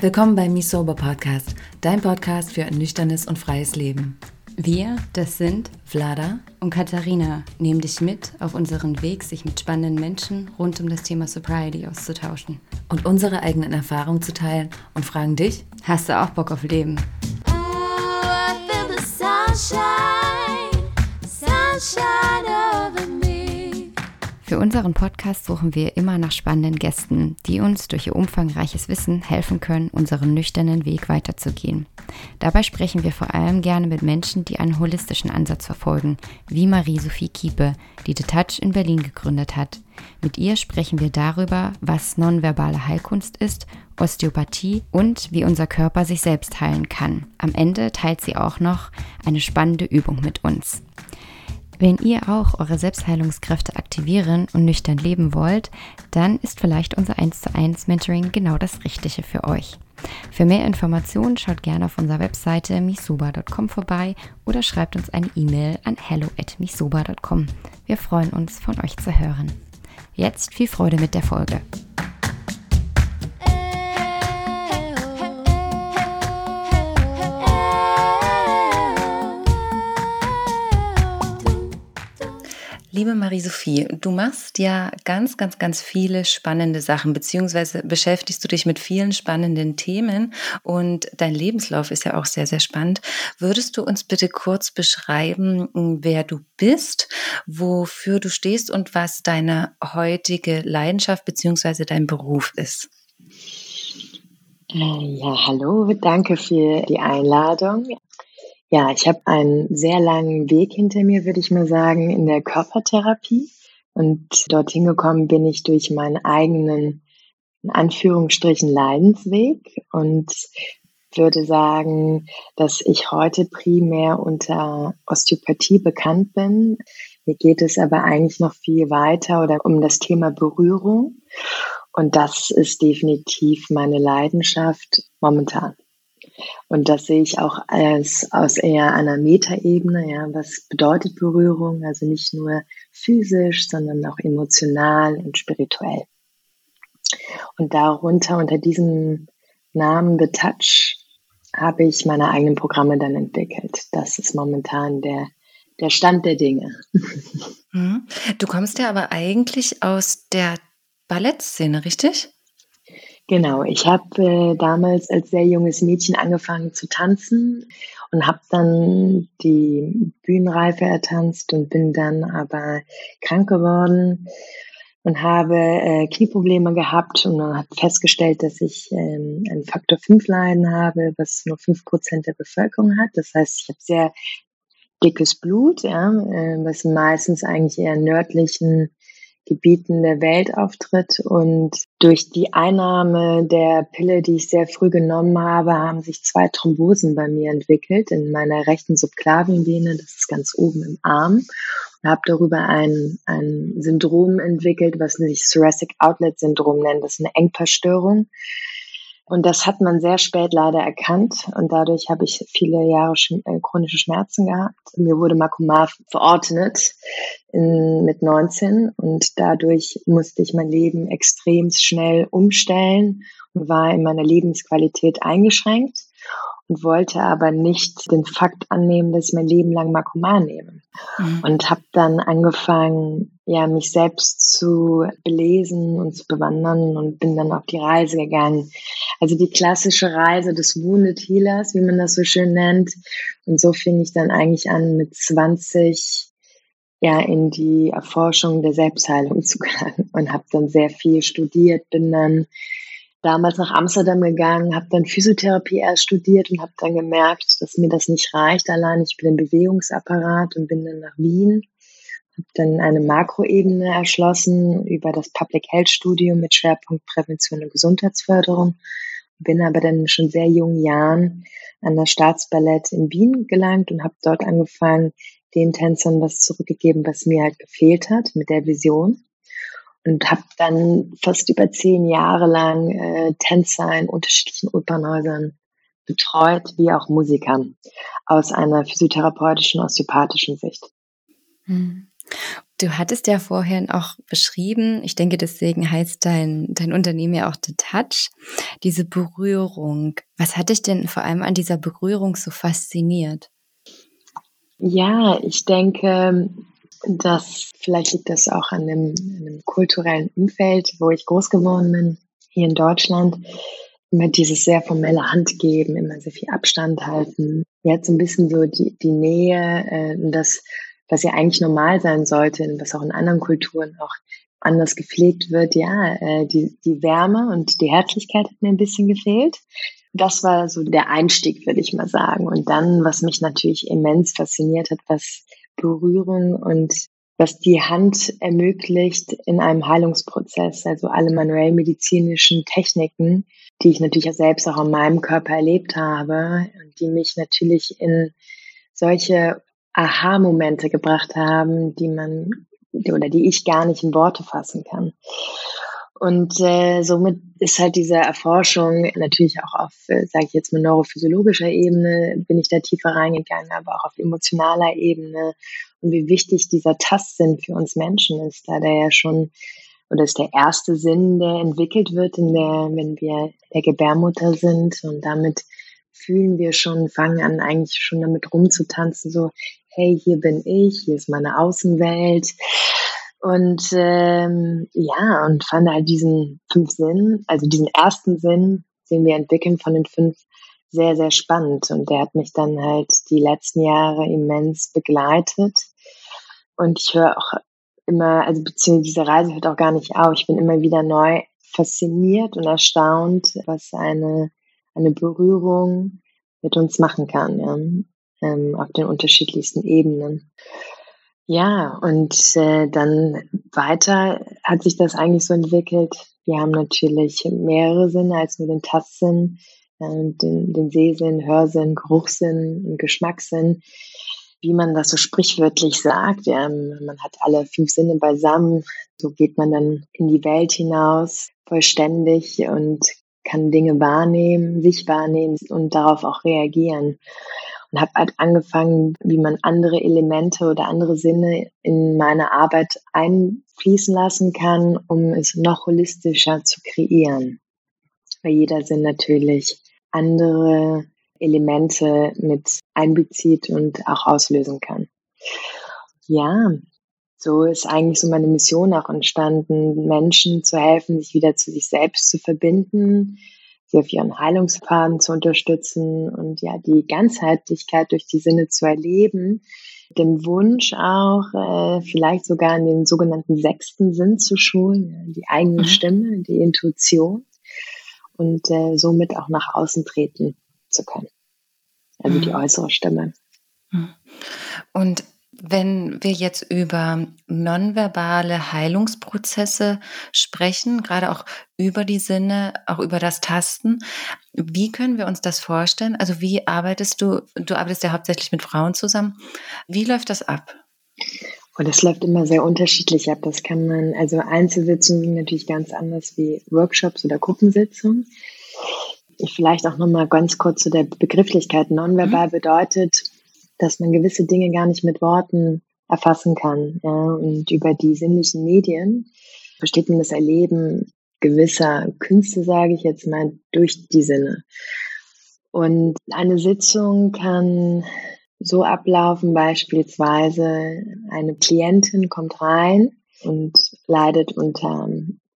Willkommen beim Me Sober Podcast, dein Podcast für ein nüchternes und freies Leben. Wir, das sind Vlada und Katharina, nehmen dich mit auf unseren Weg, sich mit spannenden Menschen rund um das Thema Sobriety auszutauschen. und unsere eigenen Erfahrungen zu teilen und fragen dich, Hast du auch Bock auf Leben? Ooh, I feel the sunshine, Für unseren Podcast suchen wir immer nach spannenden Gästen, die uns durch ihr umfangreiches Wissen helfen können, unseren nüchternen Weg weiterzugehen. Dabei sprechen wir vor allem gerne mit Menschen, die einen holistischen Ansatz verfolgen, wie Marie-Sophie Kiepe, die The Touch in Berlin gegründet hat. Mit ihr sprechen wir darüber, was nonverbale Heilkunst ist, Osteopathie und wie unser Körper sich selbst heilen kann. Am Ende teilt sie auch noch eine spannende Übung mit uns. Wenn ihr auch eure Selbstheilungskräfte aktivieren und nüchtern leben wollt, dann ist vielleicht unser 1 zu 1 Mentoring genau das Richtige für euch. Für mehr Informationen schaut gerne auf unserer Webseite misuba.com vorbei oder schreibt uns eine E-Mail an hello@misuba.com. Wir freuen uns, von euch zu hören. Jetzt viel Freude mit der Folge. Liebe Marie-Sophie, du machst ja ganz, ganz, ganz viele spannende Sachen, beziehungsweise beschäftigst du dich mit vielen spannenden Themen und dein Lebenslauf ist ja auch sehr, sehr spannend. Würdest du uns bitte kurz beschreiben, wer du bist, wofür du stehst und was deine heutige Leidenschaft beziehungsweise dein Beruf ist? Äh, Ja, hallo, danke für die Einladung. Ja, ich habe einen sehr langen Weg hinter mir, würde ich mal sagen, in der Körpertherapie. Und dorthin gekommen bin ich durch meinen eigenen, in Anführungsstrichen, Leidensweg und würde sagen, dass ich heute primär unter Osteopathie bekannt bin. Mir geht es aber eigentlich noch viel weiter oder um das Thema Berührung. Und das ist definitiv meine Leidenschaft momentan. Und das sehe ich auch als aus eher einer Metaebene, ja, was bedeutet Berührung? Also nicht nur physisch, sondern auch emotional und spirituell. Und darunter, unter diesem Namen The Touch, habe ich meine eigenen Programme dann entwickelt. Das ist momentan der, der Stand der Dinge. Mhm. Du kommst ja aber eigentlich aus der Ballettszene, richtig? Genau, ich habe äh, damals als sehr junges Mädchen angefangen zu tanzen und habe dann die Bühnenreife ertanzt und bin dann aber krank geworden und habe äh, Knieprobleme gehabt und habe festgestellt, dass ich ähm, ein Faktor 5 Leiden habe, was nur 5% der Bevölkerung hat. Das heißt, ich habe sehr dickes Blut, ja, äh, was meistens eigentlich eher nördlichen Gebieten der Welt auftritt. Und durch die Einnahme der Pille, die ich sehr früh genommen habe, haben sich zwei Thrombosen bei mir entwickelt in meiner rechten Subklavienvene, das ist ganz oben im Arm. Und habe darüber ein, ein Syndrom entwickelt, was sich Thoracic Outlet Syndrom nennt. Das ist eine Engpassstörung. Und das hat man sehr spät leider erkannt. Und dadurch habe ich viele Jahre äh, chronische Schmerzen gehabt. Mir wurde Makomar verordnet in, mit 19 und dadurch musste ich mein Leben extrem schnell umstellen und war in meiner Lebensqualität eingeschränkt und wollte aber nicht den Fakt annehmen, dass ich mein Leben lang Makomar nehme. Mhm. Und habe dann angefangen, ja, mich selbst zu belesen und zu bewandern und bin dann auf die Reise gegangen. Also die klassische Reise des Wounded Healers, wie man das so schön nennt. Und so fing ich dann eigentlich an, mit 20 ja in die Erforschung der Selbstheilung zu gelangen und habe dann sehr viel studiert, bin dann damals nach Amsterdam gegangen, habe dann Physiotherapie erst studiert und habe dann gemerkt, dass mir das nicht reicht allein. Ich bin im Bewegungsapparat und bin dann nach Wien, habe dann eine Makroebene erschlossen über das Public Health Studium mit Schwerpunkt Prävention und Gesundheitsförderung. Bin aber dann schon sehr jungen Jahren an das Staatsballett in Wien gelangt und habe dort angefangen, den Tänzern was zurückgegeben, was mir halt gefehlt hat mit der Vision und habe dann fast über zehn Jahre lang äh, Tänzer in unterschiedlichen Opernhäusern betreut, wie auch Musiker aus einer physiotherapeutischen, osteopathischen Sicht. Hm. Du hattest ja vorhin auch beschrieben, ich denke, deswegen heißt dein, dein Unternehmen ja auch The Touch, diese Berührung. Was hat dich denn vor allem an dieser Berührung so fasziniert? Ja, ich denke, dass vielleicht liegt das auch an an dem kulturellen Umfeld, wo ich groß geworden bin, hier in Deutschland. Immer dieses sehr formelle Handgeben, immer sehr viel Abstand halten. Jetzt so ein bisschen so die, die Nähe, äh, das was ja eigentlich normal sein sollte, was auch in anderen Kulturen auch anders gepflegt wird, ja, äh, die, die Wärme und die Herzlichkeit hat mir ein bisschen gefehlt. Das war so der Einstieg, würde ich mal sagen. Und dann, was mich natürlich immens fasziniert hat, was Berührung und was die Hand ermöglicht in einem Heilungsprozess, also alle manuell medizinischen Techniken, die ich natürlich selbst auch an meinem Körper erlebt habe und die mich natürlich in solche Aha-Momente gebracht haben, die man oder die ich gar nicht in Worte fassen kann. Und äh, somit ist halt diese Erforschung natürlich auch auf, äh, sage ich jetzt mal, neurophysiologischer Ebene, bin ich da tiefer reingegangen, aber auch auf emotionaler Ebene und wie wichtig dieser Tastsinn für uns Menschen ist, da der ja schon oder ist der erste Sinn, der entwickelt wird, in der, wenn wir der Gebärmutter sind und damit fühlen wir schon, fangen an eigentlich schon damit rumzutanzen, so, hey, hier bin ich, hier ist meine Außenwelt. Und ähm, ja, und fand halt diesen fünf Sinn, also diesen ersten Sinn, den wir entwickeln von den fünf, sehr, sehr spannend. Und der hat mich dann halt die letzten Jahre immens begleitet. Und ich höre auch immer, also beziehungsweise diese Reise hört auch gar nicht auf. Ich bin immer wieder neu fasziniert und erstaunt, was eine, eine Berührung mit uns machen kann. Ja ähm, auf den unterschiedlichsten Ebenen. Ja, und äh, dann weiter hat sich das eigentlich so entwickelt. Wir haben natürlich mehrere Sinne als nur den Tastsinn, äh, den, den Sehsinn, Hörsinn, Geruchssinn und Geschmackssinn. Wie man das so sprichwörtlich sagt, ja, man hat alle fünf Sinne beisammen. So geht man dann in die Welt hinaus, vollständig und kann Dinge wahrnehmen, sich wahrnehmen und darauf auch reagieren und habe halt angefangen, wie man andere Elemente oder andere Sinne in meine Arbeit einfließen lassen kann, um es noch holistischer zu kreieren. Weil jeder Sinn natürlich andere Elemente mit einbezieht und auch auslösen kann. Ja, so ist eigentlich so meine Mission auch entstanden, Menschen zu helfen, sich wieder zu sich selbst zu verbinden, sie auf ihren Heilungsfaden zu unterstützen und ja, die Ganzheitlichkeit durch die Sinne zu erleben. Dem Wunsch auch, äh, vielleicht sogar in den sogenannten sechsten Sinn zu schulen, die eigene mhm. Stimme, die Intuition und äh, somit auch nach außen treten zu können. Also mhm. die äußere Stimme. Mhm. Und wenn wir jetzt über nonverbale Heilungsprozesse sprechen, gerade auch über die Sinne, auch über das Tasten, wie können wir uns das vorstellen? Also wie arbeitest du, du arbeitest ja hauptsächlich mit Frauen zusammen. Wie läuft das ab? Und das läuft immer sehr unterschiedlich ab. Das kann man, also Einzelsitzungen sind natürlich ganz anders wie Workshops oder Gruppensitzungen. Vielleicht auch nochmal ganz kurz zu der Begrifflichkeit. Nonverbal mhm. bedeutet, dass man gewisse Dinge gar nicht mit Worten erfassen kann. Ja? Und über die sinnlichen Medien versteht man das Erleben gewisser Künste, sage ich jetzt mal, durch die Sinne. Und eine Sitzung kann so ablaufen, beispielsweise eine Klientin kommt rein und leidet unter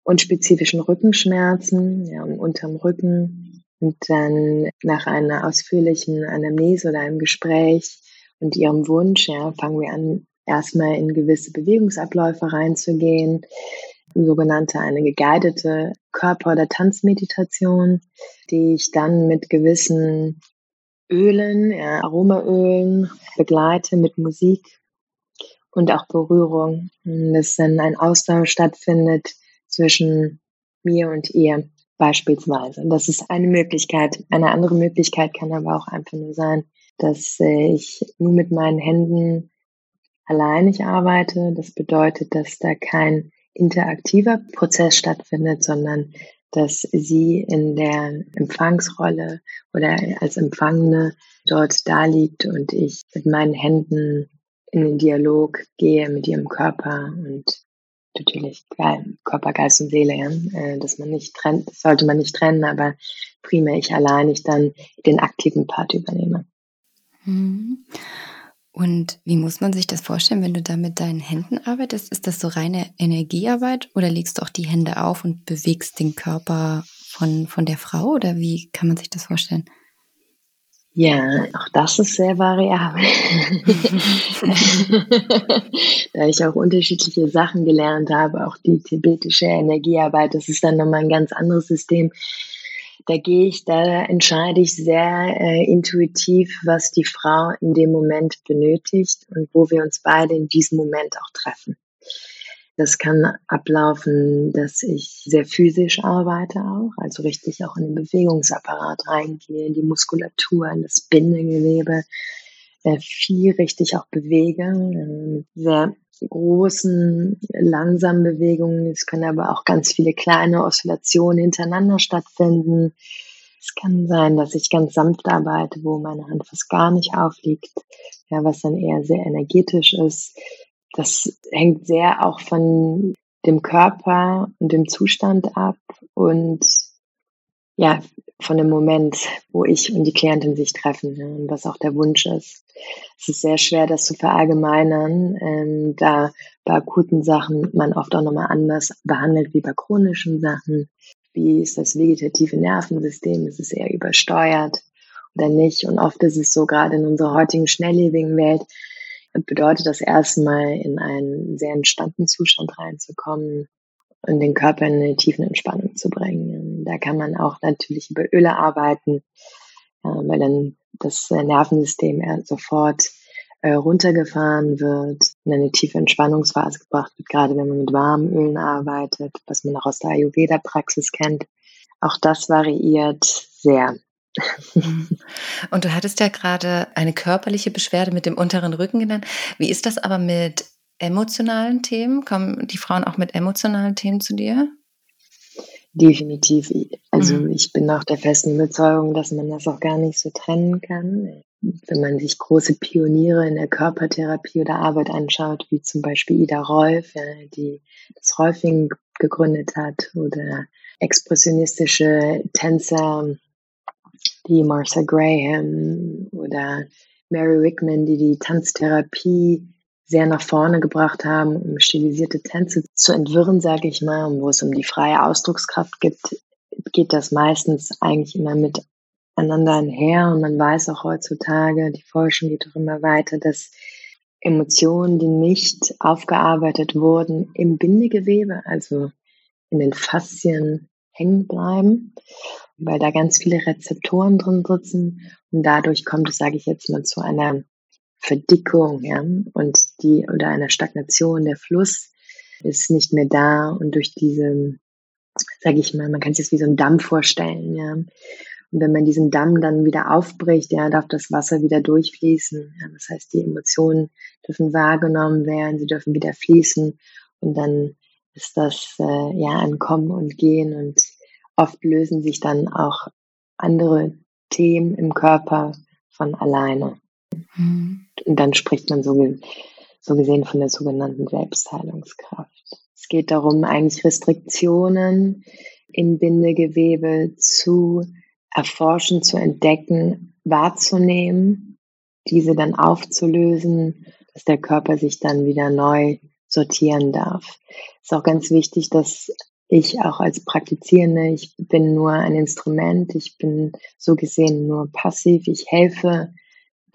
unspezifischen Rückenschmerzen, ja, unterm Rücken. Und dann nach einer ausführlichen Anamnese oder einem Gespräch und ihrem Wunsch, ja, fangen wir an, erstmal in gewisse Bewegungsabläufe reinzugehen, sogenannte eine geguidete Körper- oder Tanzmeditation, die ich dann mit gewissen Ölen, ja, Aromaölen begleite mit Musik und auch Berührung, dass dann ein Austausch stattfindet zwischen mir und ihr beispielsweise. Das ist eine Möglichkeit. Eine andere Möglichkeit kann aber auch einfach nur sein, dass ich nur mit meinen Händen alleinig arbeite. Das bedeutet, dass da kein interaktiver Prozess stattfindet, sondern dass sie in der Empfangsrolle oder als Empfangene dort da liegt und ich mit meinen Händen in den Dialog gehe mit ihrem Körper und natürlich Körper, Geist und Seele, ja, äh, dass man nicht trennt, sollte man nicht trennen, aber primär ich allein ich dann den aktiven Part übernehme. Mhm. Und wie muss man sich das vorstellen, wenn du da mit deinen Händen arbeitest? Ist das so reine Energiearbeit oder legst du auch die Hände auf und bewegst den Körper von, von der Frau oder wie kann man sich das vorstellen? Ja, auch das ist sehr variabel. da ich auch unterschiedliche Sachen gelernt habe, auch die tibetische Energiearbeit, das ist dann nochmal ein ganz anderes System. Da gehe ich, da entscheide ich sehr äh, intuitiv, was die Frau in dem Moment benötigt und wo wir uns beide in diesem Moment auch treffen. Das kann ablaufen, dass ich sehr physisch arbeite auch, also richtig auch in den Bewegungsapparat reingehe, in die Muskulatur, in das Bindegewebe, äh, viel richtig auch bewege, äh, sehr großen, langsamen Bewegungen. Es können aber auch ganz viele kleine Oszillationen hintereinander stattfinden. Es kann sein, dass ich ganz sanft arbeite, wo meine Hand fast gar nicht aufliegt, ja, was dann eher sehr energetisch ist. Das hängt sehr auch von dem Körper und dem Zustand ab und ja, von dem Moment, wo ich und die Klientin sich treffen ja, und was auch der Wunsch ist. Es ist sehr schwer, das zu verallgemeinern, ähm, da bei akuten Sachen man oft auch nochmal anders behandelt wie bei chronischen Sachen. Wie ist das vegetative Nervensystem? Ist es eher übersteuert oder nicht? Und oft ist es so, gerade in unserer heutigen schnelllebigen Welt, bedeutet das erstmal in einen sehr entspannten Zustand reinzukommen und den Körper in eine tiefen Entspannung zu bringen. Da kann man auch natürlich über Öle arbeiten, weil dann das Nervensystem sofort äh, runtergefahren wird, in eine tiefe Entspannungsphase gebracht wird, gerade wenn man mit warmen Ölen arbeitet, was man auch aus der Ayurveda-Praxis kennt. Auch das variiert sehr. Und du hattest ja gerade eine körperliche Beschwerde mit dem unteren Rücken genannt. Wie ist das aber mit emotionalen Themen? Kommen die Frauen auch mit emotionalen Themen zu dir? Definitiv. Also mhm. ich bin auch der festen Überzeugung, dass man das auch gar nicht so trennen kann. Wenn man sich große Pioniere in der Körpertherapie oder Arbeit anschaut, wie zum Beispiel Ida Rolf, die das Rolfing gegründet hat, oder expressionistische Tänzer die Martha Graham oder Mary Wickman, die die Tanztherapie sehr nach vorne gebracht haben, um stilisierte Tänze zu entwirren, sage ich mal, und wo es um die freie Ausdruckskraft gibt, geht das meistens eigentlich immer miteinander einher. Und man weiß auch heutzutage, die Forschung geht auch immer weiter, dass Emotionen, die nicht aufgearbeitet wurden, im Bindegewebe, also in den Faszien hängen bleiben weil da ganz viele Rezeptoren drin sitzen und dadurch kommt es, sage ich jetzt mal, zu einer Verdickung, ja, und die oder einer Stagnation. Der Fluss ist nicht mehr da und durch diese, sage ich mal, man kann sich das wie so ein Damm vorstellen, ja. Und wenn man diesen Damm dann wieder aufbricht, ja, darf das Wasser wieder durchfließen. Ja, das heißt, die Emotionen dürfen wahrgenommen werden, sie dürfen wieder fließen und dann ist das äh, ja ein Kommen und Gehen und oft lösen sich dann auch andere Themen im Körper von alleine. Und dann spricht man so, so gesehen von der sogenannten Selbstheilungskraft. Es geht darum, eigentlich Restriktionen im Bindegewebe zu erforschen, zu entdecken, wahrzunehmen, diese dann aufzulösen, dass der Körper sich dann wieder neu sortieren darf. Es ist auch ganz wichtig, dass ich auch als Praktizierende, ich bin nur ein Instrument, ich bin so gesehen nur passiv, ich helfe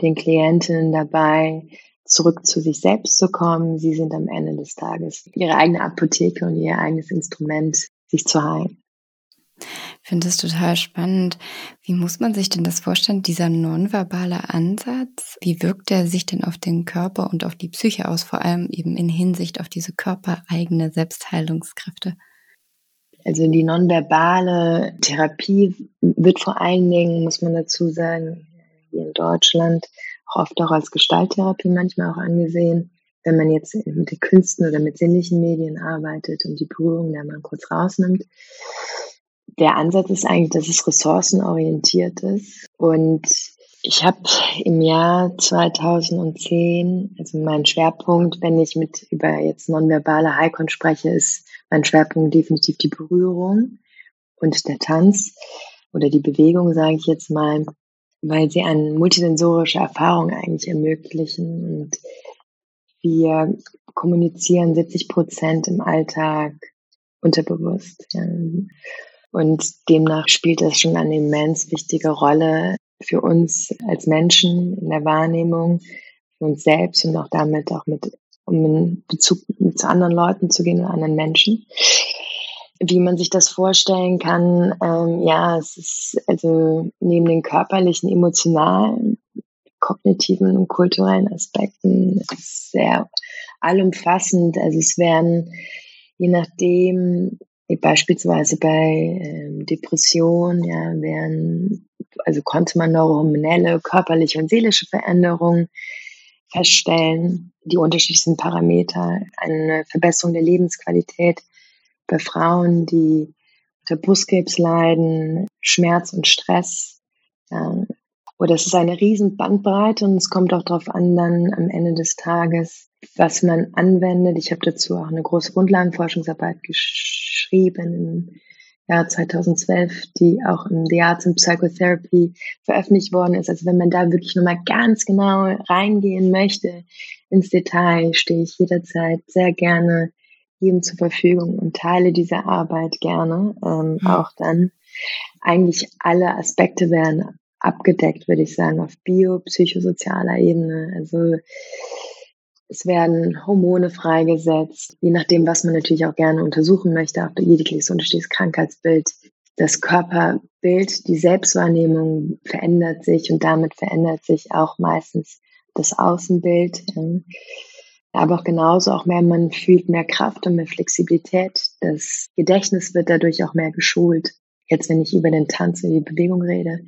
den Klientinnen dabei, zurück zu sich selbst zu kommen. Sie sind am Ende des Tages ihre eigene Apotheke und ihr eigenes Instrument, sich zu heilen. Ich finde das total spannend. Wie muss man sich denn das vorstellen, dieser nonverbale Ansatz? Wie wirkt er sich denn auf den Körper und auf die Psyche aus, vor allem eben in Hinsicht auf diese körpereigene Selbstheilungskräfte? Also die nonverbale Therapie wird vor allen Dingen, muss man dazu sagen, in Deutschland auch oft auch als Gestalttherapie manchmal auch angesehen. Wenn man jetzt mit den Künsten oder mit sinnlichen Medien arbeitet und die Berührung da mal kurz rausnimmt. Der Ansatz ist eigentlich, dass es ressourcenorientiert ist und Ich habe im Jahr 2010, also mein Schwerpunkt, wenn ich mit über jetzt nonverbale Heikon spreche, ist mein Schwerpunkt definitiv die Berührung und der Tanz oder die Bewegung, sage ich jetzt mal, weil sie eine multisensorische Erfahrung eigentlich ermöglichen und wir kommunizieren 70 Prozent im Alltag unterbewusst. Ja. Und demnach spielt das schon eine immens wichtige Rolle für uns als Menschen in der Wahrnehmung, für uns selbst und auch damit auch mit, um in Bezug zu anderen Leuten zu gehen und anderen Menschen. Wie man sich das vorstellen kann, ähm, ja, es ist also neben den körperlichen, emotionalen, kognitiven und kulturellen Aspekten sehr allumfassend. Also es werden je nachdem beispielsweise bei ähm, Depression, ja, werden, also konnte man neurohormonelle, körperliche und seelische Veränderungen feststellen, die unterschiedlichsten Parameter, eine Verbesserung der Lebensqualität bei Frauen, die unter Brustkrebs leiden, Schmerz und Stress. Ja. Oder es ist eine riesen Bandbreite und es kommt auch darauf an, dann am Ende des Tages, was man anwendet. Ich habe dazu auch eine große Grundlagenforschungsarbeit geschrieben im Jahr 2012, die auch im The Arts in Psychotherapy veröffentlicht worden ist. Also wenn man da wirklich nochmal ganz genau reingehen möchte ins Detail, stehe ich jederzeit sehr gerne jedem zur Verfügung und teile diese Arbeit gerne. Ähm, mhm. Auch dann eigentlich alle Aspekte werden abgedeckt, würde ich sagen, auf biopsychosozialer Ebene. Also es werden Hormone freigesetzt, je nachdem, was man natürlich auch gerne untersuchen möchte, auch jegliches unterschiedliches Krankheitsbild. Das Körperbild, die Selbstwahrnehmung verändert sich und damit verändert sich auch meistens das Außenbild. Aber auch genauso, auch mehr man fühlt mehr Kraft und mehr Flexibilität. Das Gedächtnis wird dadurch auch mehr geschult. Jetzt, wenn ich über den Tanz und die Bewegung rede,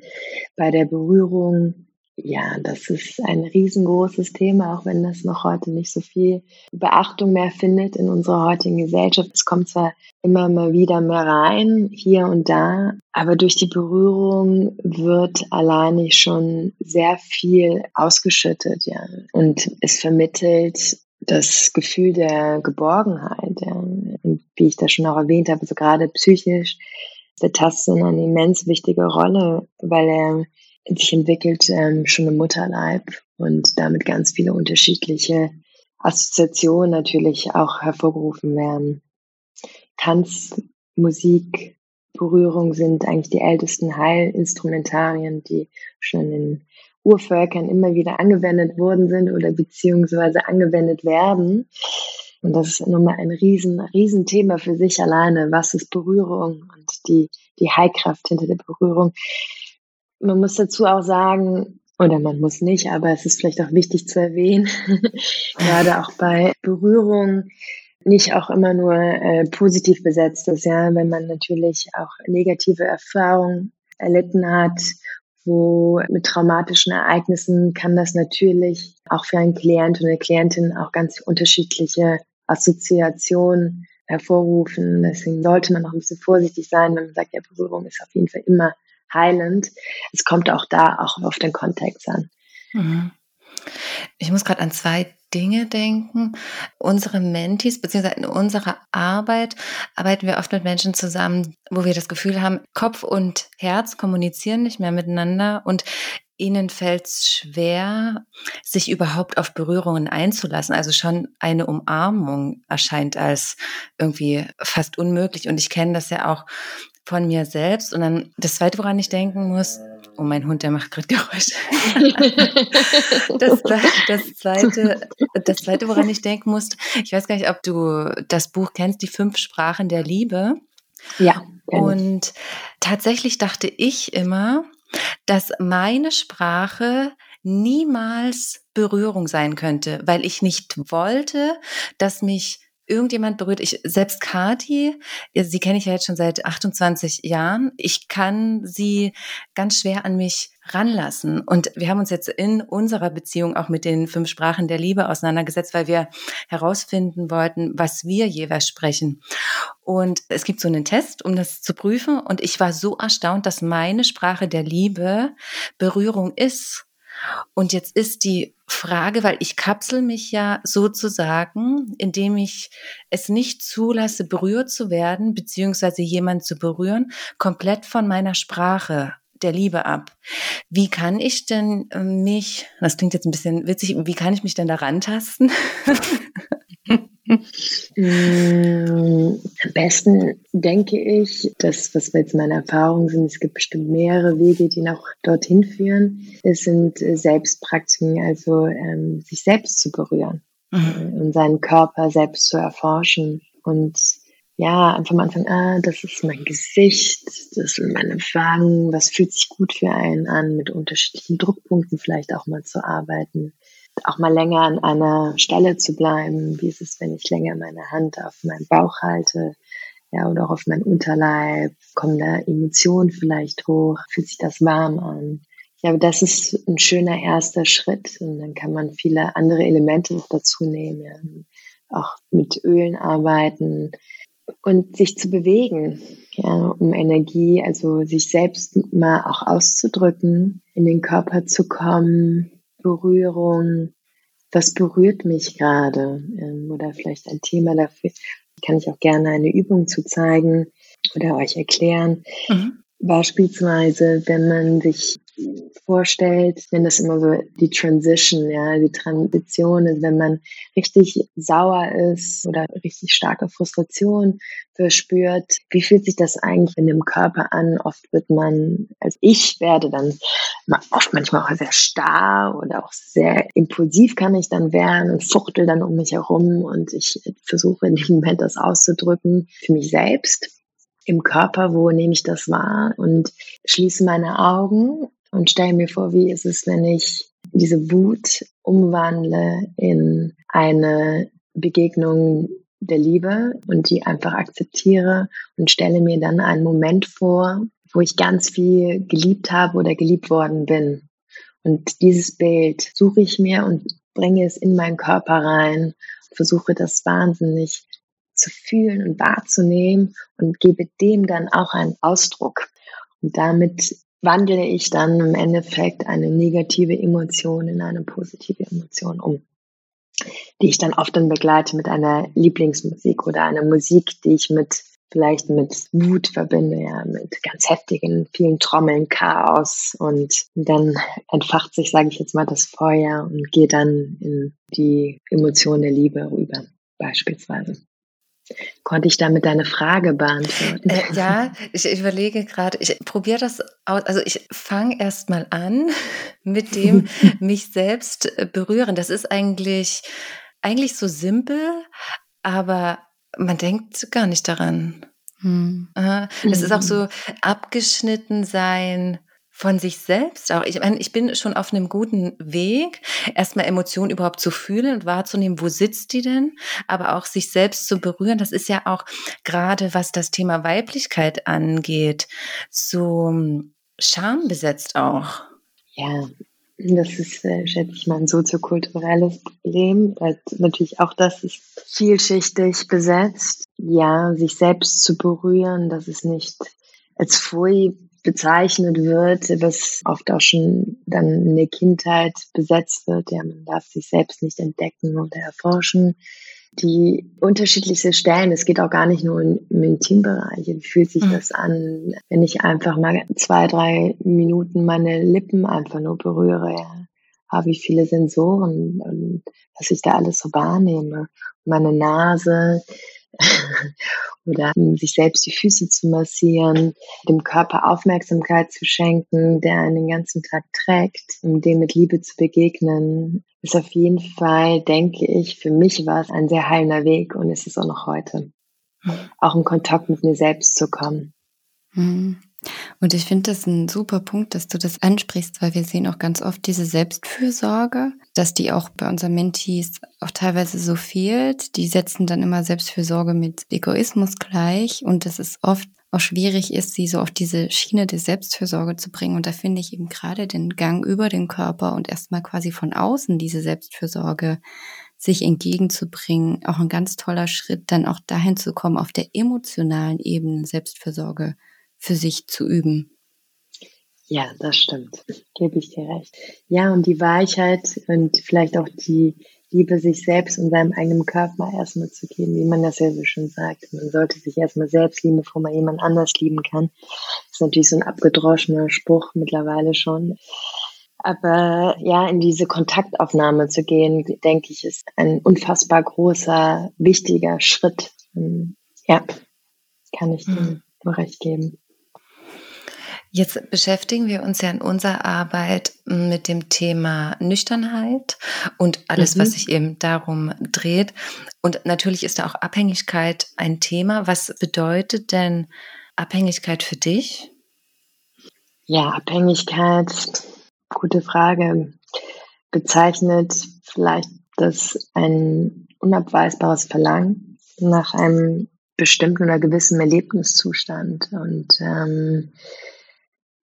bei der Berührung ja, das ist ein riesengroßes Thema, auch wenn das noch heute nicht so viel Beachtung mehr findet in unserer heutigen Gesellschaft. Es kommt zwar immer mal wieder mehr rein, hier und da, aber durch die Berührung wird alleine schon sehr viel ausgeschüttet, ja. Und es vermittelt das Gefühl der Geborgenheit, ja. Und wie ich das schon auch erwähnt habe, so gerade psychisch, der Tasten eine immens wichtige Rolle, weil er sich entwickelt ähm, schon im Mutterleib und damit ganz viele unterschiedliche Assoziationen natürlich auch hervorgerufen werden. Tanz, Musik, Berührung sind eigentlich die ältesten Heilinstrumentarien, die schon in Urvölkern immer wieder angewendet worden sind oder beziehungsweise angewendet werden. Und das ist nochmal ein riesen, riesen Thema für sich alleine. Was ist Berührung und die, die Heilkraft hinter der Berührung? Man muss dazu auch sagen, oder man muss nicht, aber es ist vielleicht auch wichtig zu erwähnen, gerade auch bei Berührung nicht auch immer nur äh, positiv besetzt ist, ja, wenn man natürlich auch negative Erfahrungen erlitten hat, wo mit traumatischen Ereignissen kann das natürlich auch für einen Klient und eine Klientin auch ganz unterschiedliche Assoziationen hervorrufen. Deswegen sollte man auch ein bisschen vorsichtig sein, wenn man sagt, ja, Berührung ist auf jeden Fall immer heilend. Es kommt auch da auch auf den Kontext an. Mhm. Ich muss gerade an zwei Dinge denken. Unsere Mentis, beziehungsweise in unserer Arbeit arbeiten wir oft mit Menschen zusammen, wo wir das Gefühl haben, Kopf und Herz kommunizieren nicht mehr miteinander und ihnen fällt es schwer, sich überhaupt auf Berührungen einzulassen. Also schon eine Umarmung erscheint als irgendwie fast unmöglich. Und ich kenne das ja auch von mir selbst. Und dann das Zweite, woran ich denken muss, oh, mein Hund, der macht gerade Geräusche. das, das, Zweite, das Zweite, woran ich denken muss, ich weiß gar nicht, ob du das Buch kennst, die fünf Sprachen der Liebe. Ja. Und tatsächlich dachte ich immer, dass meine Sprache niemals Berührung sein könnte, weil ich nicht wollte, dass mich irgendjemand berührt. Ich, selbst Kati, sie kenne ich ja jetzt schon seit 28 Jahren. Ich kann sie ganz schwer an mich ranlassen. Und wir haben uns jetzt in unserer Beziehung auch mit den fünf Sprachen der Liebe auseinandergesetzt, weil wir herausfinden wollten, was wir jeweils sprechen. Und es gibt so einen Test, um das zu prüfen. Und ich war so erstaunt, dass meine Sprache der Liebe Berührung ist. Und jetzt ist die Frage, weil ich kapsel mich ja sozusagen, indem ich es nicht zulasse, berührt zu werden, beziehungsweise jemand zu berühren, komplett von meiner Sprache der Liebe ab. Wie kann ich denn äh, mich, das klingt jetzt ein bisschen witzig, wie kann ich mich denn da rantasten? Mm, am besten denke ich, dass, was jetzt meine Erfahrungen sind, es gibt bestimmt mehrere Wege, die noch dorthin führen. Es sind äh, Selbstpraktiken, also ähm, sich selbst zu berühren mhm. und seinen Körper selbst zu erforschen und ja, einfach mal anfangen, ah, das ist mein Gesicht, das sind meine Wangen, was fühlt sich gut für einen an, mit unterschiedlichen Druckpunkten vielleicht auch mal zu arbeiten auch mal länger an einer Stelle zu bleiben. Wie ist es, wenn ich länger meine Hand auf meinen Bauch halte? Ja, oder auch auf meinen Unterleib? Kommen da Emotionen vielleicht hoch? Fühlt sich das warm an? Ich glaube, das ist ein schöner erster Schritt. Und dann kann man viele andere Elemente noch dazu nehmen. Ja. Auch mit Ölen arbeiten und sich zu bewegen, ja, um Energie, also sich selbst mal auch auszudrücken, in den Körper zu kommen, Berührung, was berührt mich gerade ähm, oder vielleicht ein Thema dafür. Kann ich auch gerne eine Übung zu zeigen oder euch erklären. Mhm. Beispielsweise, wenn man sich vorstellt, wenn das immer so die Transition, ja, die Transition wenn man richtig sauer ist oder richtig starke Frustration verspürt, wie fühlt sich das eigentlich in dem Körper an? Oft wird man, also ich werde dann oft manchmal auch sehr starr oder auch sehr impulsiv kann ich dann werden und fuchtel dann um mich herum und ich versuche in dem Moment das auszudrücken für mich selbst im Körper, wo nehme ich das wahr und schließe meine Augen und stelle mir vor, wie ist es, wenn ich diese Wut umwandle in eine Begegnung der Liebe und die einfach akzeptiere und stelle mir dann einen Moment vor, wo ich ganz viel geliebt habe oder geliebt worden bin. Und dieses Bild suche ich mir und bringe es in meinen Körper rein, versuche das wahnsinnig zu fühlen und wahrzunehmen und gebe dem dann auch einen Ausdruck. Und damit wandle ich dann im Endeffekt eine negative Emotion in eine positive Emotion um, die ich dann oft dann begleite mit einer Lieblingsmusik oder einer Musik, die ich mit vielleicht mit Wut verbinde, ja, mit ganz heftigen, vielen Trommeln, Chaos und dann entfacht sich, sage ich jetzt mal, das Feuer und geht dann in die Emotion der Liebe rüber, beispielsweise. Konnte ich damit deine Frage beantworten? Äh, ja, ich überlege gerade, ich probiere das aus. Also ich fange erst mal an mit dem mich selbst äh, berühren. Das ist eigentlich, eigentlich so simpel, aber man denkt gar nicht daran. Hm. Es ist auch so abgeschnitten sein von sich selbst auch. Ich meine, ich bin schon auf einem guten Weg, erstmal Emotionen überhaupt zu fühlen und wahrzunehmen, wo sitzt die denn, aber auch sich selbst zu berühren. Das ist ja auch gerade, was das Thema Weiblichkeit angeht, so hm, schambesetzt auch. Ja, das ist, äh, schätze ich mal, ein soziokulturelles Problem. Natürlich auch das ist vielschichtig besetzt. Ja, sich selbst zu berühren, das ist nicht als Pfui bezeichnet wird, was oft auch schon dann in der Kindheit besetzt wird. Ja, man darf sich selbst nicht entdecken oder erforschen. Die unterschiedlichste Stellen, es geht auch gar nicht nur im Intimbereich. Wie fühlt sich mhm. das an, wenn ich einfach mal zwei, drei Minuten meine Lippen einfach nur berühre? Ja? Ah, wie viele Sensoren, ähm, was ich da alles so wahrnehme. Meine Nase, oder sich selbst die Füße zu massieren, dem Körper Aufmerksamkeit zu schenken, der einen den ganzen Tag trägt, um dem mit Liebe zu begegnen, ist auf jeden Fall, denke ich, für mich war es ein sehr heilender Weg und ist es auch noch heute. Auch in Kontakt mit mir selbst zu kommen. Mhm. Und ich finde das ein super Punkt, dass du das ansprichst, weil wir sehen auch ganz oft diese Selbstfürsorge, dass die auch bei unseren Mentees auch teilweise so fehlt. Die setzen dann immer Selbstfürsorge mit Egoismus gleich und dass es oft auch schwierig ist, sie so auf diese Schiene der Selbstfürsorge zu bringen. Und da finde ich eben gerade den Gang über den Körper und erstmal quasi von außen diese Selbstfürsorge sich entgegenzubringen, auch ein ganz toller Schritt, dann auch dahin zu kommen, auf der emotionalen Ebene Selbstfürsorge für sich zu üben. Ja, das stimmt. Gebe ich dir recht. Ja, und die Weichheit und vielleicht auch die Liebe sich selbst und seinem eigenen Körper erstmal zu geben, wie man das ja so schön sagt. Man sollte sich erstmal selbst lieben, bevor man jemand anders lieben kann. Das ist natürlich so ein abgedroschener Spruch mittlerweile schon. Aber ja, in diese Kontaktaufnahme zu gehen, denke ich, ist ein unfassbar großer, wichtiger Schritt. Ja, kann ich dir nur recht geben. Jetzt beschäftigen wir uns ja in unserer Arbeit mit dem Thema Nüchternheit und alles, mhm. was sich eben darum dreht. Und natürlich ist da auch Abhängigkeit ein Thema. Was bedeutet denn Abhängigkeit für dich? Ja, Abhängigkeit, gute Frage, bezeichnet vielleicht das ein unabweisbares Verlangen nach einem bestimmten oder gewissen Erlebniszustand. Und ähm,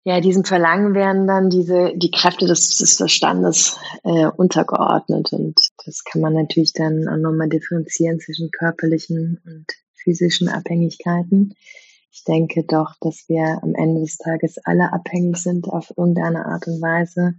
ja, diesem Verlangen werden dann diese, die Kräfte des, des Verstandes äh, untergeordnet. Und das kann man natürlich dann auch nochmal differenzieren zwischen körperlichen und physischen Abhängigkeiten. Ich denke doch, dass wir am Ende des Tages alle abhängig sind auf irgendeine Art und Weise.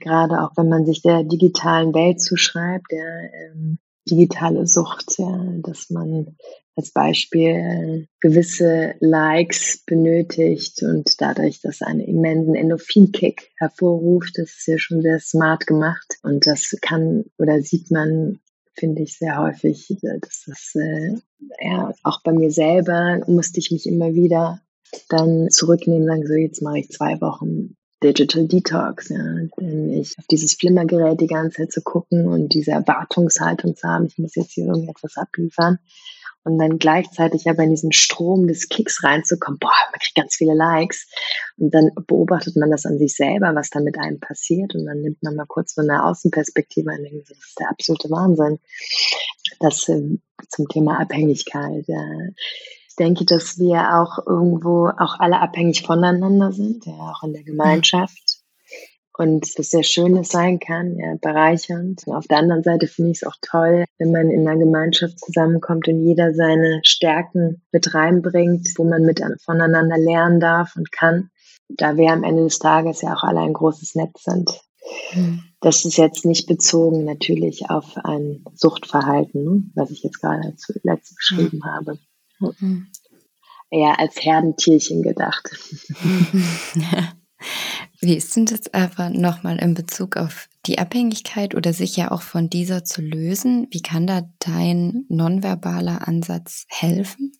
Gerade auch wenn man sich der digitalen Welt zuschreibt, der ähm, digitale Sucht, ja, dass man als Beispiel gewisse Likes benötigt und dadurch das einen immensen Endorphin-Kick hervorruft. Das ist ja schon sehr smart gemacht und das kann oder sieht man, finde ich, sehr häufig. dass Das äh, ja, auch bei mir selber musste ich mich immer wieder dann zurücknehmen sagen, so jetzt mache ich zwei Wochen Digital Detox, ja, denn ich auf dieses Flimmergerät die ganze Zeit zu gucken und diese Erwartungshaltung zu haben, ich muss jetzt hier irgendetwas abliefern und dann gleichzeitig aber in diesen Strom des Kicks reinzukommen, boah, man kriegt ganz viele Likes und dann beobachtet man das an sich selber, was da mit einem passiert und dann nimmt man mal kurz so eine Außenperspektive denkt, das ist der absolute Wahnsinn. Das äh, zum Thema Abhängigkeit. Ja. Ich denke, dass wir auch irgendwo auch alle abhängig voneinander sind, ja, auch in der Gemeinschaft und das sehr Schönes sein kann, ja, bereichernd. Und auf der anderen Seite finde ich es auch toll, wenn man in einer Gemeinschaft zusammenkommt und jeder seine Stärken mit reinbringt, wo man mit voneinander lernen darf und kann. Da wir am Ende des Tages ja auch alle ein großes Netz sind. Mhm. Das ist jetzt nicht bezogen natürlich auf ein Suchtverhalten, ne, was ich jetzt gerade zuletzt mhm. beschrieben mhm. habe. Mhm. Eher als Herdentierchen gedacht. Ja. Wie ist denn das aber nochmal in Bezug auf die Abhängigkeit oder sich ja auch von dieser zu lösen? Wie kann da dein nonverbaler Ansatz helfen?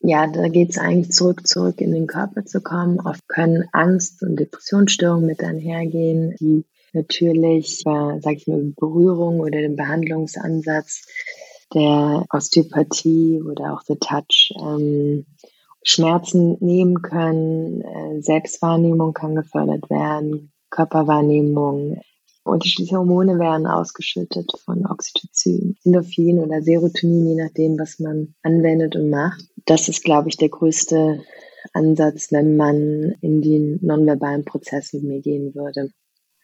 Ja, da geht es eigentlich zurück, zurück in den Körper zu kommen. Oft können Angst und Depressionsstörungen mit einhergehen, die natürlich, äh, sage ich mal, Berührung oder den Behandlungsansatz der Osteopathie oder auch The Touch ähm, Schmerzen nehmen können, äh, Selbstwahrnehmung kann gefördert werden, Körperwahrnehmung. Unterschiedliche Hormone werden ausgeschüttet von Oxytocin, Endorphin oder Serotonin, je nachdem, was man anwendet und macht. Das ist, glaube ich, der größte Ansatz, wenn man in den nonverbalen Prozess mit mir gehen würde.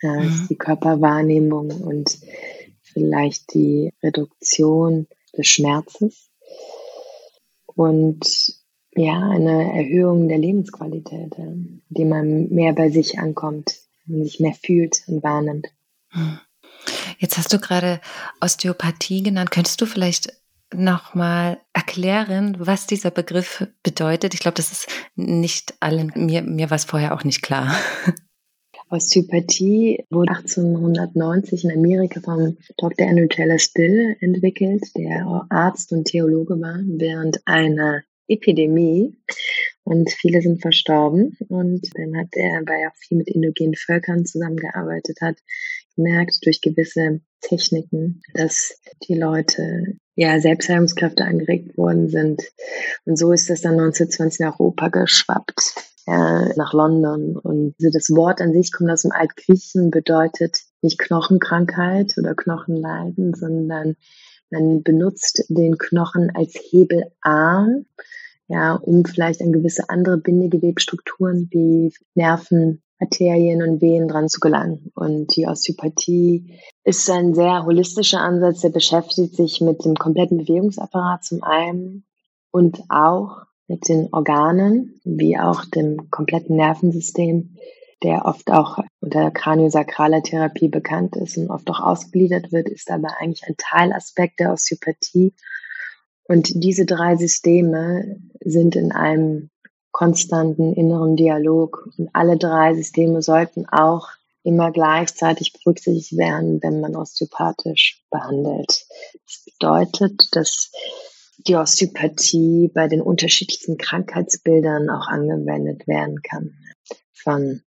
Ja, mhm. Die Körperwahrnehmung und vielleicht die Reduktion des Schmerzes. Und ja, eine Erhöhung der Lebensqualität, indem man mehr bei sich ankommt und sich mehr fühlt und wahrnimmt. Jetzt hast du gerade Osteopathie genannt. Könntest du vielleicht nochmal erklären, was dieser Begriff bedeutet? Ich glaube, das ist nicht allen, mir, mir war es vorher auch nicht klar. Osteopathie wurde 1890 in Amerika vom Dr. Andrew Taylor Still entwickelt, der Arzt und Theologe war, während einer Epidemie und viele sind verstorben. Und dann hat er, weil er auch viel mit indogenen Völkern zusammengearbeitet hat, gemerkt durch gewisse Techniken, dass die Leute ja Selbstheilungskräfte angeregt worden sind. Und so ist das dann 1920 nach Europa geschwappt, ja, nach London. Und das Wort an sich kommt aus dem Altgriechen, bedeutet nicht Knochenkrankheit oder Knochenleiden, sondern man benutzt den Knochen als Hebelarm, ja, um vielleicht an gewisse andere Bindegewebstrukturen wie Nerven, Arterien und Venen dran zu gelangen. Und die Osteopathie ist ein sehr holistischer Ansatz, der beschäftigt sich mit dem kompletten Bewegungsapparat zum einen und auch mit den Organen, wie auch dem kompletten Nervensystem, der oft auch unter kraniosakraler Therapie bekannt ist und oft auch ausgegliedert wird, ist aber eigentlich ein Teilaspekt der Osteopathie. Und diese drei Systeme sind in einem konstanten inneren Dialog. Und alle drei Systeme sollten auch immer gleichzeitig berücksichtigt werden, wenn man osteopathisch behandelt. Das bedeutet, dass die Osteopathie bei den unterschiedlichsten Krankheitsbildern auch angewendet werden kann. Von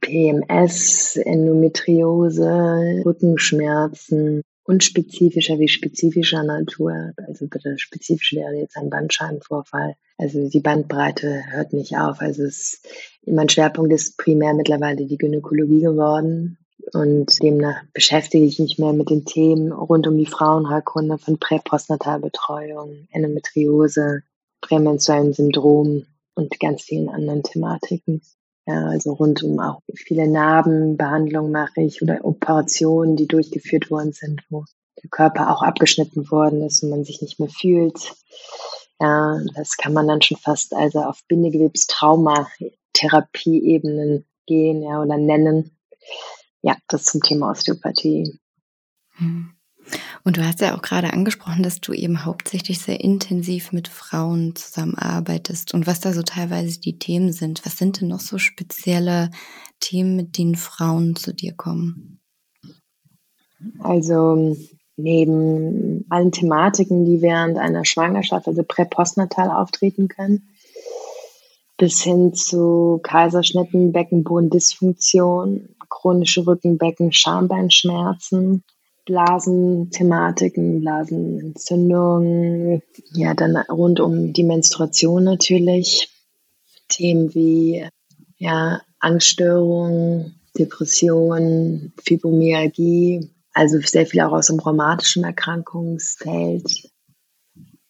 PMS, Endometriose, Rückenschmerzen, unspezifischer wie spezifischer Natur. Also bitte spezifisch wäre jetzt ein Bandscheibenvorfall. Also die Bandbreite hört nicht auf. Also es, mein Schwerpunkt ist primär mittlerweile die Gynäkologie geworden. Und demnach beschäftige ich mich mehr mit den Themen rund um die Frauenheilkunde von Präpostnatalbetreuung, Endometriose, prämenstruellen Syndrom und ganz vielen anderen Thematiken. Ja, also rund um auch viele Narbenbehandlungen mache ich oder Operationen, die durchgeführt worden sind, wo der Körper auch abgeschnitten worden ist und man sich nicht mehr fühlt. Ja, das kann man dann schon fast also auf Bindegewebstrauma-Therapieebenen gehen, ja, oder nennen. Ja, das zum Thema Osteopathie. Hm. Und du hast ja auch gerade angesprochen, dass du eben hauptsächlich sehr intensiv mit Frauen zusammenarbeitest und was da so teilweise die Themen sind. Was sind denn noch so spezielle Themen, mit denen Frauen zu dir kommen? Also neben allen Thematiken, die während einer Schwangerschaft, also präpostnatal auftreten können, bis hin zu Kaiserschnitten, Beckenbodendysfunktion, chronische Rückenbecken, Schambeinschmerzen, Blasenthematiken, Blasenentzündungen, ja, dann rund um die Menstruation natürlich. Themen wie ja, Angststörungen, Depressionen, Fibromyalgie, also sehr viel auch aus dem rheumatischen Erkrankungsfeld.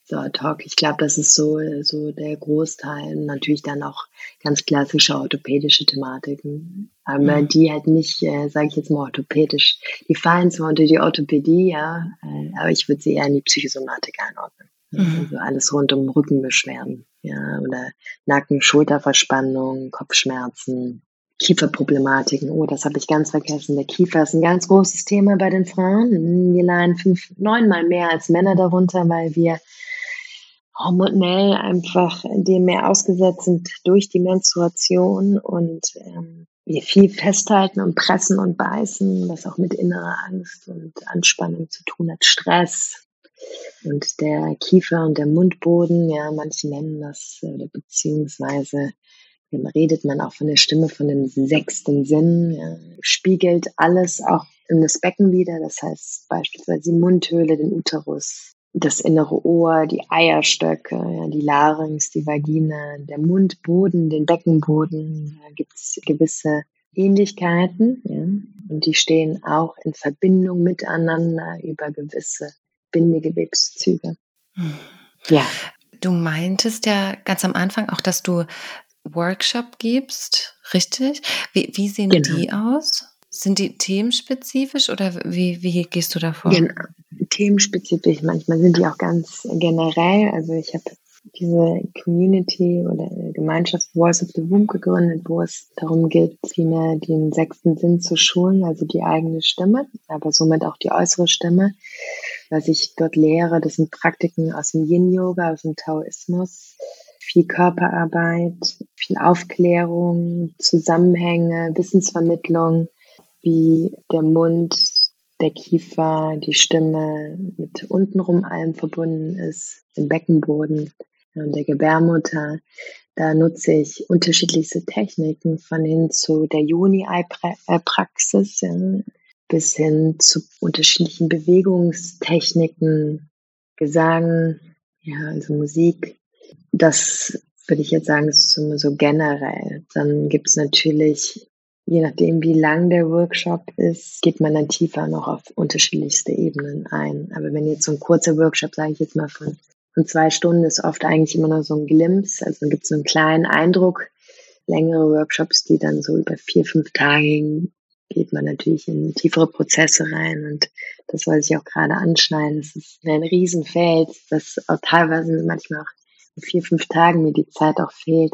So, Talk. Ich glaube, das ist so, so der Großteil. Natürlich dann auch ganz klassische orthopädische Thematiken. Aber mhm. die halt nicht, äh, sage ich jetzt mal, orthopädisch. Die fallen zwar unter die Orthopädie, ja, äh, aber ich würde sie eher in die Psychosomatik einordnen. Mhm. Also alles rund um Rückenbeschwerden, ja, oder Nacken, Schulterverspannung, Kopfschmerzen, Kieferproblematiken. Oh, das habe ich ganz vergessen. Der Kiefer ist ein ganz großes Thema bei den Frauen. Wir leiden fünf, neunmal mehr als Männer darunter, weil wir hormonell einfach dem mehr ausgesetzt sind durch die Menstruation und ähm, wir viel festhalten und pressen und beißen, was auch mit innerer Angst und Anspannung zu tun hat, Stress. Und der Kiefer und der Mundboden, ja, manche nennen das, oder beziehungsweise redet man auch von der Stimme, von dem sechsten Sinn, ja, spiegelt alles auch in das Becken wieder, das heißt beispielsweise die Mundhöhle, den Uterus, das innere Ohr, die Eierstöcke, ja, die Larynx, die Vagina, der Mundboden, den Beckenboden. Da gibt es gewisse Ähnlichkeiten ja, und die stehen auch in Verbindung miteinander über gewisse Bindegewebszüge. Hm. Ja. Du meintest ja ganz am Anfang auch, dass du Workshop gibst, richtig? Wie, wie sehen genau. die aus? Sind die themenspezifisch oder wie, wie gehst du davor? Genau, themenspezifisch. Manchmal sind die auch ganz generell. Also ich habe diese Community oder Gemeinschaft Voice of the Womb gegründet, wo es darum geht, vielmehr den sechsten Sinn zu schulen, also die eigene Stimme, aber somit auch die äußere Stimme. Was ich dort lehre, das sind Praktiken aus dem Yin-Yoga, aus dem Taoismus, viel Körperarbeit, viel Aufklärung, Zusammenhänge, Wissensvermittlung wie der Mund, der Kiefer, die Stimme mit untenrum allem verbunden ist, im Beckenboden und der Gebärmutter. Da nutze ich unterschiedlichste Techniken von hin zu der Juni-Praxis ja, bis hin zu unterschiedlichen Bewegungstechniken, Gesang, ja, also Musik. Das würde ich jetzt sagen, ist so, so generell. Dann gibt es natürlich Je nachdem, wie lang der Workshop ist, geht man dann tiefer noch auf unterschiedlichste Ebenen ein. Aber wenn jetzt so ein kurzer Workshop, sage ich jetzt mal von, von zwei Stunden, ist oft eigentlich immer nur so ein Glimpse. Also dann gibt es so einen kleinen Eindruck. Längere Workshops, die dann so über vier, fünf Tage gehen, geht man natürlich in tiefere Prozesse rein. Und das wollte ich auch gerade anschneiden. Es ist ein Riesenfeld, das auch teilweise manchmal auch vier, fünf Tagen mir die Zeit auch fehlt,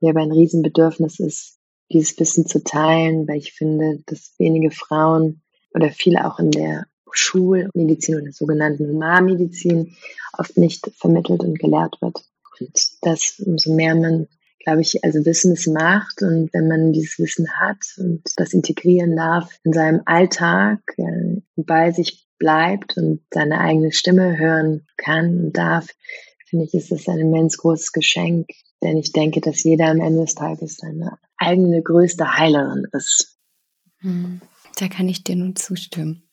mir aber ein Riesenbedürfnis ist, dieses Wissen zu teilen, weil ich finde, dass wenige Frauen oder viele auch in der Schulmedizin oder sogenannten Humanmedizin oft nicht vermittelt und gelehrt wird. Und das, umso mehr man, glaube ich, also Wissen es macht und wenn man dieses Wissen hat und das integrieren darf in seinem Alltag, äh, bei sich bleibt und seine eigene Stimme hören kann und darf, finde ich, ist das ein immens großes Geschenk. Denn ich denke, dass jeder am Ende des Tages seine eigene größte Heilerin ist. Hm, da kann ich dir nun zustimmen.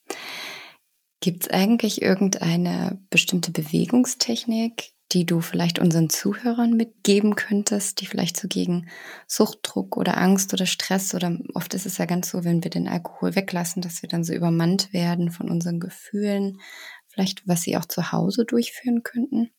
Gibt es eigentlich irgendeine bestimmte Bewegungstechnik, die du vielleicht unseren Zuhörern mitgeben könntest, die vielleicht so gegen Suchtdruck oder Angst oder Stress oder oft ist es ja ganz so, wenn wir den Alkohol weglassen, dass wir dann so übermannt werden von unseren Gefühlen, vielleicht was sie auch zu Hause durchführen könnten?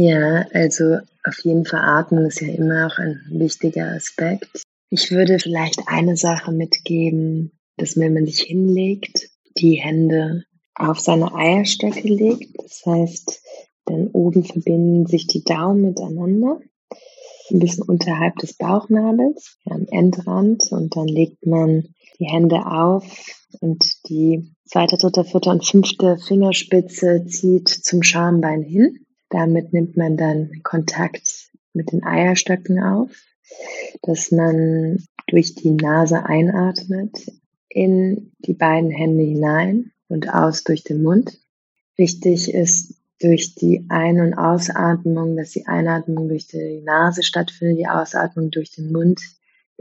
Ja, also auf jeden Fall Atmung ist ja immer auch ein wichtiger Aspekt. Ich würde vielleicht eine Sache mitgeben, dass wenn man sich hinlegt, die Hände auf seine Eierstöcke legt. Das heißt, dann oben verbinden sich die Daumen miteinander, ein bisschen unterhalb des Bauchnabels, am Endrand und dann legt man die Hände auf und die zweite, dritte, vierte und fünfte Fingerspitze zieht zum Schambein hin. Damit nimmt man dann Kontakt mit den Eierstöcken auf, dass man durch die Nase einatmet, in die beiden Hände hinein und aus durch den Mund. Wichtig ist durch die Ein- und Ausatmung, dass die Einatmung durch die Nase stattfindet, die Ausatmung durch den Mund.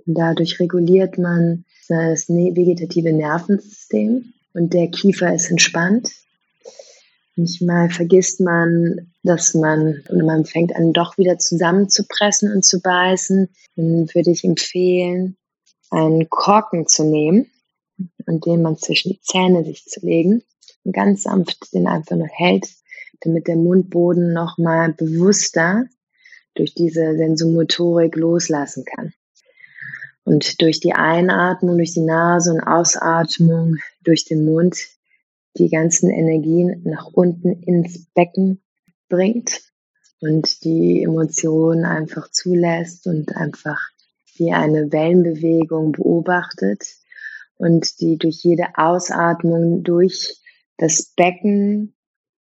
Und dadurch reguliert man das ne-, vegetative Nervensystem und der Kiefer ist entspannt. Manchmal vergisst man, dass man, oder man fängt an, doch wieder zusammenzupressen und zu beißen. Dann würde ich empfehlen, einen Korken zu nehmen und den man zwischen die Zähne sich zu legen und ganz sanft den einfach nur hält, damit der Mundboden nochmal bewusster durch diese Sensomotorik loslassen kann. Und durch die Einatmung, durch die Nase und Ausatmung durch den Mund die ganzen Energien nach unten ins Becken bringt und die Emotionen einfach zulässt und einfach wie eine Wellenbewegung beobachtet und die durch jede Ausatmung durch das Becken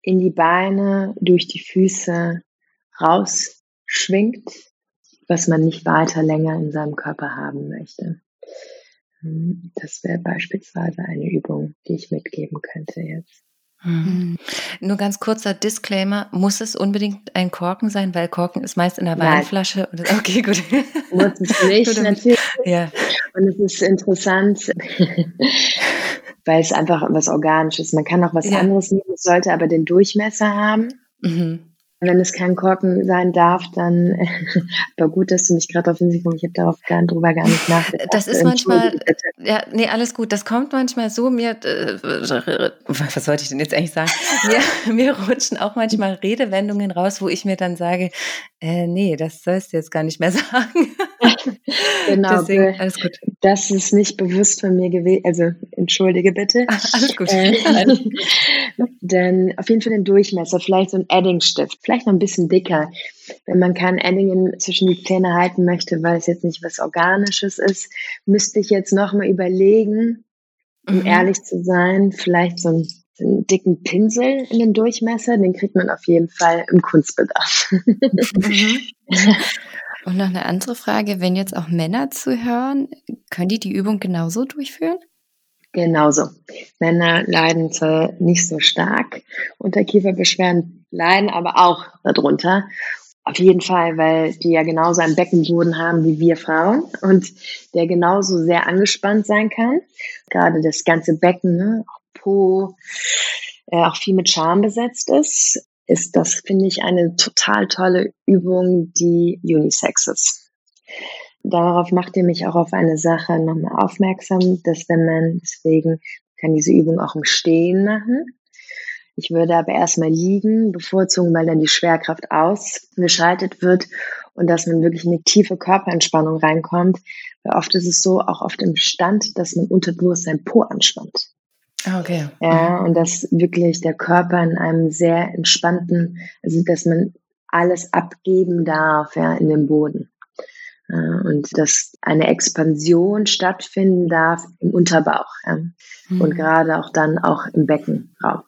in die Beine, durch die Füße rausschwingt, was man nicht weiter länger in seinem Körper haben möchte. Hm, das wäre beispielsweise eine Übung, die ich mitgeben könnte jetzt. Mhm. Nur ganz kurzer Disclaimer, muss es unbedingt ein Korken sein, weil Korken ist meist in der Nein. Weinflasche. Okay, gut. Muss es nicht, natürlich. Ja. Und es ist interessant, weil es einfach was Organisches ist. Man kann auch was ja. anderes nehmen, es sollte aber den Durchmesser haben. Mhm. Wenn es kein Korken sein darf, dann aber gut, dass du mich gerade auf Hinsicht kommst. Ich habe darauf gar, drüber gar nicht nachgedacht. Das ist manchmal, ja, nee, alles gut. Das kommt manchmal so mir, äh, was sollte ich denn jetzt eigentlich sagen? mir, mir rutschen auch manchmal Redewendungen raus, wo ich mir dann sage, äh, nee, das sollst du jetzt gar nicht mehr sagen. genau. Deswegen, alles gut. Das ist nicht bewusst von mir gewesen. Also entschuldige bitte. Ach, alles gut. Äh, denn auf jeden Fall den Durchmesser, vielleicht so ein Eddingstift vielleicht noch ein bisschen dicker. Wenn man kein Edding zwischen die Zähne halten möchte, weil es jetzt nicht was Organisches ist, müsste ich jetzt nochmal überlegen, um mhm. ehrlich zu sein, vielleicht so einen, so einen, dicken Pinsel in den Durchmesser, den kriegt man auf jeden Fall im Kunstbedarf. Mhm. Und noch eine andere Frage, wenn jetzt auch Männer zuhören, können die die Übung genauso durchführen? Genauso. Männer leiden zwar nicht so stark unter Kieferbeschwerden, leiden aber auch darunter. Auf jeden Fall, weil die ja genauso einen Beckenboden haben wie wir Frauen und der genauso sehr angespannt sein kann. Gerade das ganze Becken, ne, auch Po, äh, auch viel mit Scham besetzt ist, ist das, finde ich, eine total tolle Übung, die Unisex ist darauf macht ihr mich auch auf eine Sache nochmal aufmerksam, dass wenn man, deswegen kann diese Übung auch im Stehen machen. Ich würde aber erstmal liegen, bevorzugen, weil dann die Schwerkraft ausgeschaltet wird und dass man wirklich in eine tiefe Körperentspannung reinkommt. Weil oft ist es so, auch oft im Stand, dass man unterbewusst sein Po anspannt. Ah, okay. Ja, und dass wirklich der Körper in einem sehr entspannten, also dass man alles abgeben darf ja, in den Boden. Äh, und dass eine Expansion stattfinden darf im Unterbauch ja. mhm. und gerade auch dann auch im Beckenraum.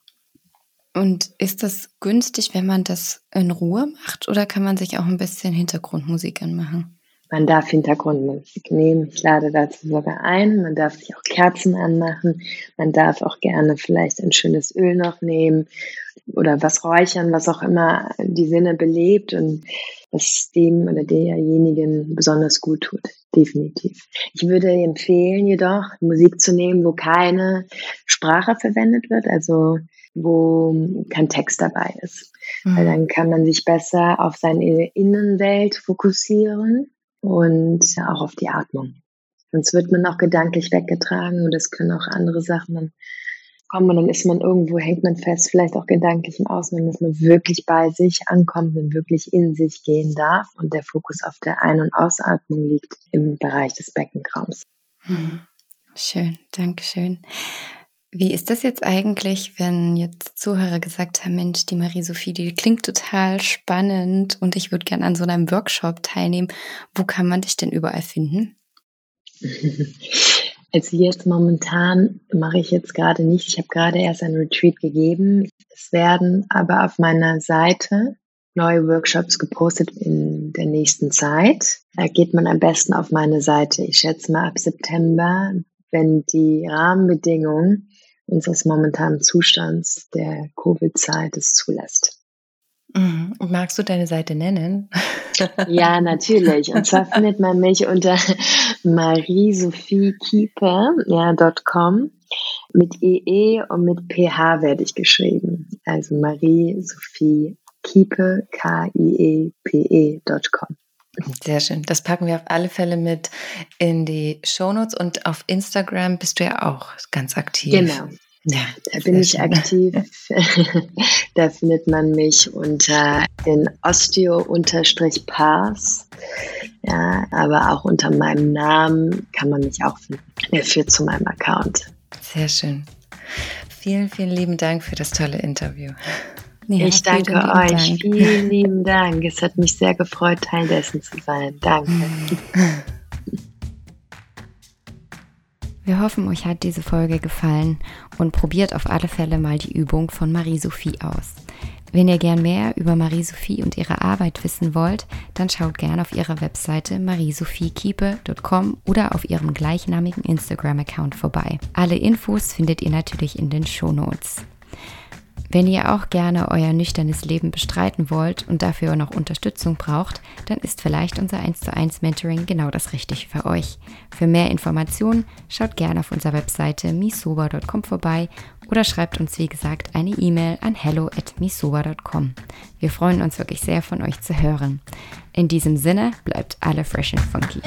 Und ist das günstig, wenn man das in Ruhe macht oder kann man sich auch ein bisschen Hintergrundmusik anmachen? Man darf Hintergrundmusik nehmen. Ich lade dazu sogar ein. Man darf sich auch Kerzen anmachen. Man darf auch gerne vielleicht ein schönes Öl noch nehmen oder was räuchern, was auch immer die Sinne belebt und was dem oder derjenigen besonders gut tut. Definitiv. Ich würde empfehlen, jedoch Musik zu nehmen, wo keine Sprache verwendet wird, also wo kein Text dabei ist. Mhm. Weil dann kann man sich besser auf seine Innenwelt fokussieren und auch auf die Atmung. Sonst wird man auch gedanklich weggetragen und es können auch andere Sachen dann kommen und dann ist man irgendwo, hängt man fest, vielleicht auch gedanklich im Außen, dass man wirklich bei sich ankommt und wirklich in sich gehen darf und der Fokus auf der Ein- und Ausatmung liegt im Bereich des Beckenraums. Hm. Schön, danke schön. Wie ist das jetzt eigentlich, wenn jetzt Zuhörer gesagt haben, Mensch, die Marie-Sophie, die klingt total spannend und ich würde gerne an so einem Workshop teilnehmen. Wo kann man dich denn überall finden? Also jetzt momentan mache ich jetzt gerade nicht. Ich habe gerade erst ein Retreat gegeben. Es werden aber auf meiner Seite neue Workshops gepostet in der nächsten Zeit. Da geht man am besten auf meine Seite. Ich schätze mal ab September, wenn die Rahmenbedingungen unseres momentanen Zustands der Covid-Zeit es zulässt. Mhm. Magst du deine Seite nennen? Ja, natürlich. Und zwar findet man mich unter mariesophiekieper.com. Ja, mit EE und mit PH werde ich geschrieben. Also Marie-Sophie Kiepe, K-I-E-P-E.com. Sehr schön. Das packen wir auf alle Fälle mit in die Shownotes und auf Instagram bist du ja auch ganz aktiv. Genau. Ja, da bin ich schön. aktiv. da findet man mich unter den Osteo-Pass. Ja, aber auch unter meinem Namen kann man mich auch finden. Der führt zu meinem Account. Sehr schön. Vielen, vielen lieben Dank für das tolle Interview. Ja, ich danke euch. Dank. Vielen lieben Dank. Es hat mich sehr gefreut, Teil dessen zu sein. Danke. Wir hoffen, euch hat diese Folge gefallen und probiert auf alle Fälle mal die Übung von Marie-Sophie aus. Wenn ihr gern mehr über Marie-Sophie und ihre Arbeit wissen wollt, dann schaut gern auf ihrer Webseite mariesophiekiepe.com oder auf ihrem gleichnamigen Instagram-Account vorbei. Alle Infos findet ihr natürlich in den Shownotes. Wenn ihr auch gerne euer nüchternes Leben bestreiten wollt und dafür noch Unterstützung braucht, dann ist vielleicht unser 1 zu 1 Mentoring genau das Richtige für euch. Für mehr Informationen schaut gerne auf unserer Webseite misoba.com vorbei oder schreibt uns wie gesagt eine E-Mail an hello at misoba.com. Wir freuen uns wirklich sehr von euch zu hören. In diesem Sinne bleibt alle fresh and funky.